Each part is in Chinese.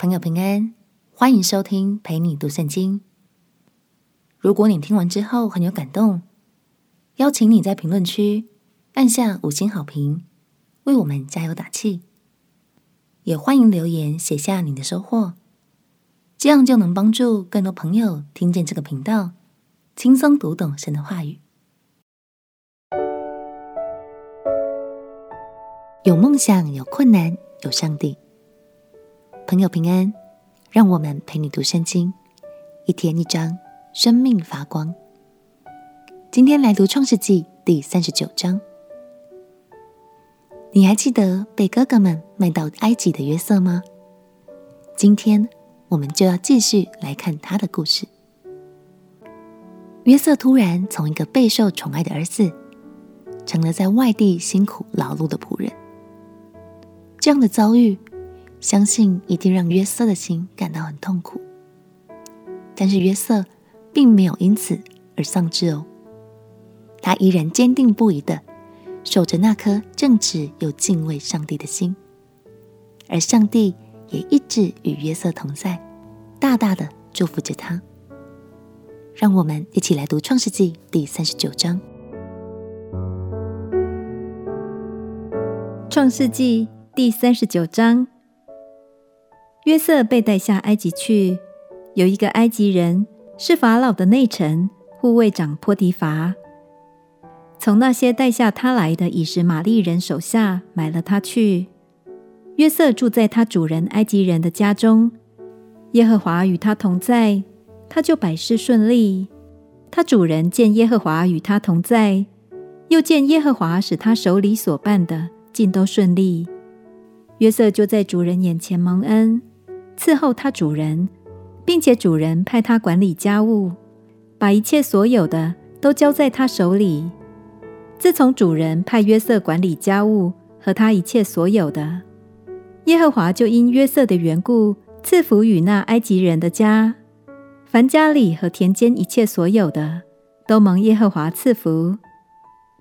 朋友平安，欢迎收听陪你读圣经。如果你听完之后很有感动，邀请你在评论区按下五星好评，为我们加油打气。也欢迎留言写下你的收获，这样就能帮助更多朋友听见这个频道，轻松读懂神的话语。有梦想，有困难，有上帝。朋友平安，让我们陪你读圣经，一天一章，生命发光。今天来读创世纪第三十九章。你还记得被哥哥们卖到埃及的约瑟吗？今天我们就要继续来看他的故事。约瑟突然从一个备受宠爱的儿子，成了在外地辛苦劳碌的仆人。这样的遭遇，相信一定让约瑟的心感到很痛苦。但是约瑟并没有因此而丧志哦，他依然坚定不移地守着那颗正直又敬畏上帝的心，而上帝也一直与约瑟同在，大大的祝福着他。让我们一起来读创世纪第三十九章。创世纪。第三十九章，约瑟被带下埃及去。有一个埃及人是法老的内臣护卫长波提伐，从那些带下他来的以实玛利人手下买了他去。约瑟住在他主人埃及人的家中，耶和华与他同在，他就百事顺利。他主人见耶和华与他同在，又见耶和华使他手里所办的尽都顺利。约瑟就在主人眼前蒙恩，伺候他主人，并且主人派他管理家务，把一切所有的都交在他手里。自从主人派约瑟管理家务和他一切所有的，耶和华就因约瑟的缘故赐福与那埃及人的家，凡家里和田间一切所有的，都蒙耶和华赐福。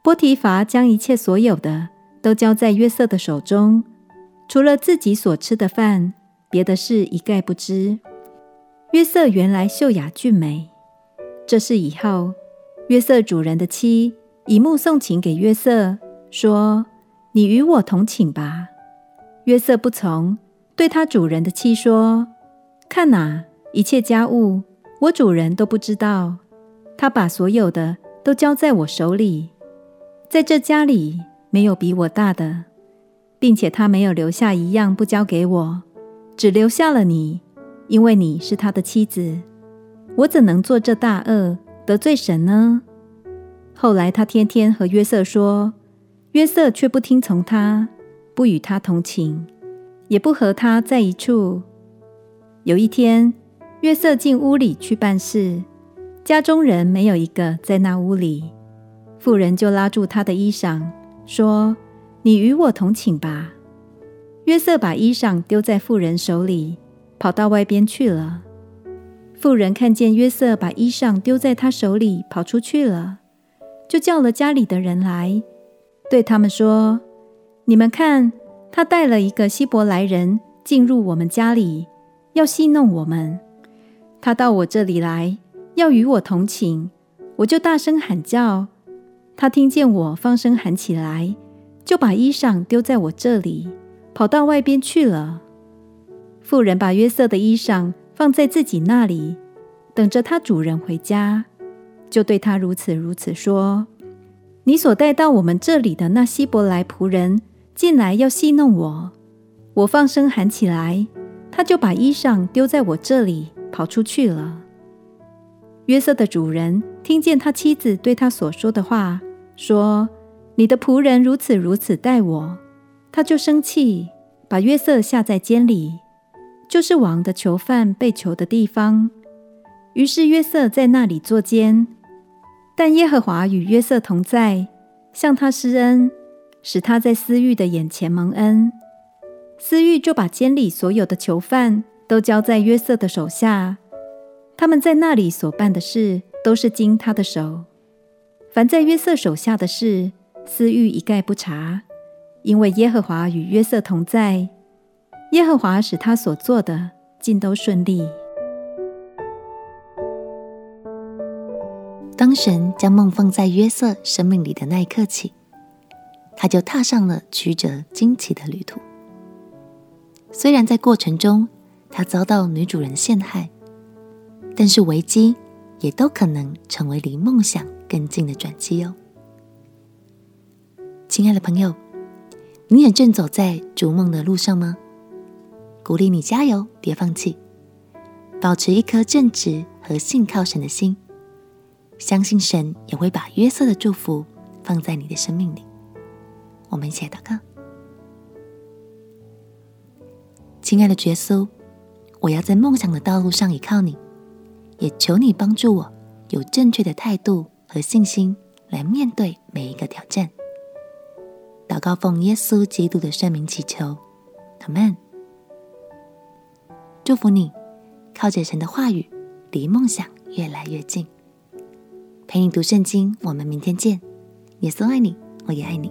波提乏将一切所有的都交在约瑟的手中。除了自己所吃的饭，别的事一概不知。约瑟原来秀雅俊美。这事以后，约瑟主人的妻以目送情给约瑟，说：“你与我同寝吧。”约瑟不从，对他主人的妻说：“看哪，一切家务我主人都不知道。他把所有的都交在我手里，在这家里没有比我大的。”并且他没有留下一样不交给我，只留下了你，因为你是他的妻子。我怎能做这大恶，得罪神呢？后来他天天和约瑟说，约瑟却不听从他，不与他同寝，也不和他在一处。有一天，约瑟进屋里去办事，家中人没有一个在那屋里，妇人就拉住他的衣裳，说。你与我同寝吧。约瑟把衣裳丢在妇人手里，跑到外边去了。妇人看见约瑟把衣裳丢在他手里，跑出去了，就叫了家里的人来，对他们说：“你们看，他带了一个希伯来人进入我们家里，要戏弄我们。他到我这里来，要与我同寝，我就大声喊叫。他听见我放声喊起来。”就把衣裳丢在我这里，跑到外边去了。妇人把约瑟的衣裳放在自己那里，等着他主人回家，就对他如此如此说：“你所带到我们这里的那希伯来仆人进来要戏弄我，我放声喊起来，他就把衣裳丢在我这里，跑出去了。”约瑟的主人听见他妻子对他所说的话，说。你的仆人如此如此待我，他就生气，把约瑟下在监里，就是王的囚犯被囚的地方。于是约瑟在那里坐监，但耶和华与约瑟同在，向他施恩，使他在私欲的眼前蒙恩。私欲就把监里所有的囚犯都交在约瑟的手下，他们在那里所办的事都是经他的手。凡在约瑟手下的事，私欲一概不查，因为耶和华与约瑟同在，耶和华使他所做的尽都顺利。当神将梦放在约瑟生命里的那一刻起，他就踏上了曲折惊奇的旅途。虽然在过程中他遭到女主人陷害，但是危机也都可能成为离梦想更近的转机哦。亲爱的朋友，你也正走在逐梦的路上吗？鼓励你加油，别放弃，保持一颗正直和信靠神的心，相信神也会把约瑟的祝福放在你的生命里。我们一起来祷告。亲爱的耶稣，我要在梦想的道路上依靠你，也求你帮助我有正确的态度和信心来面对每一个挑战。告奉耶稣基督的圣名祈求，阿门。祝福你，靠着神的话语，离梦想越来越近。陪你读圣经，我们明天见。耶稣爱你，我也爱你。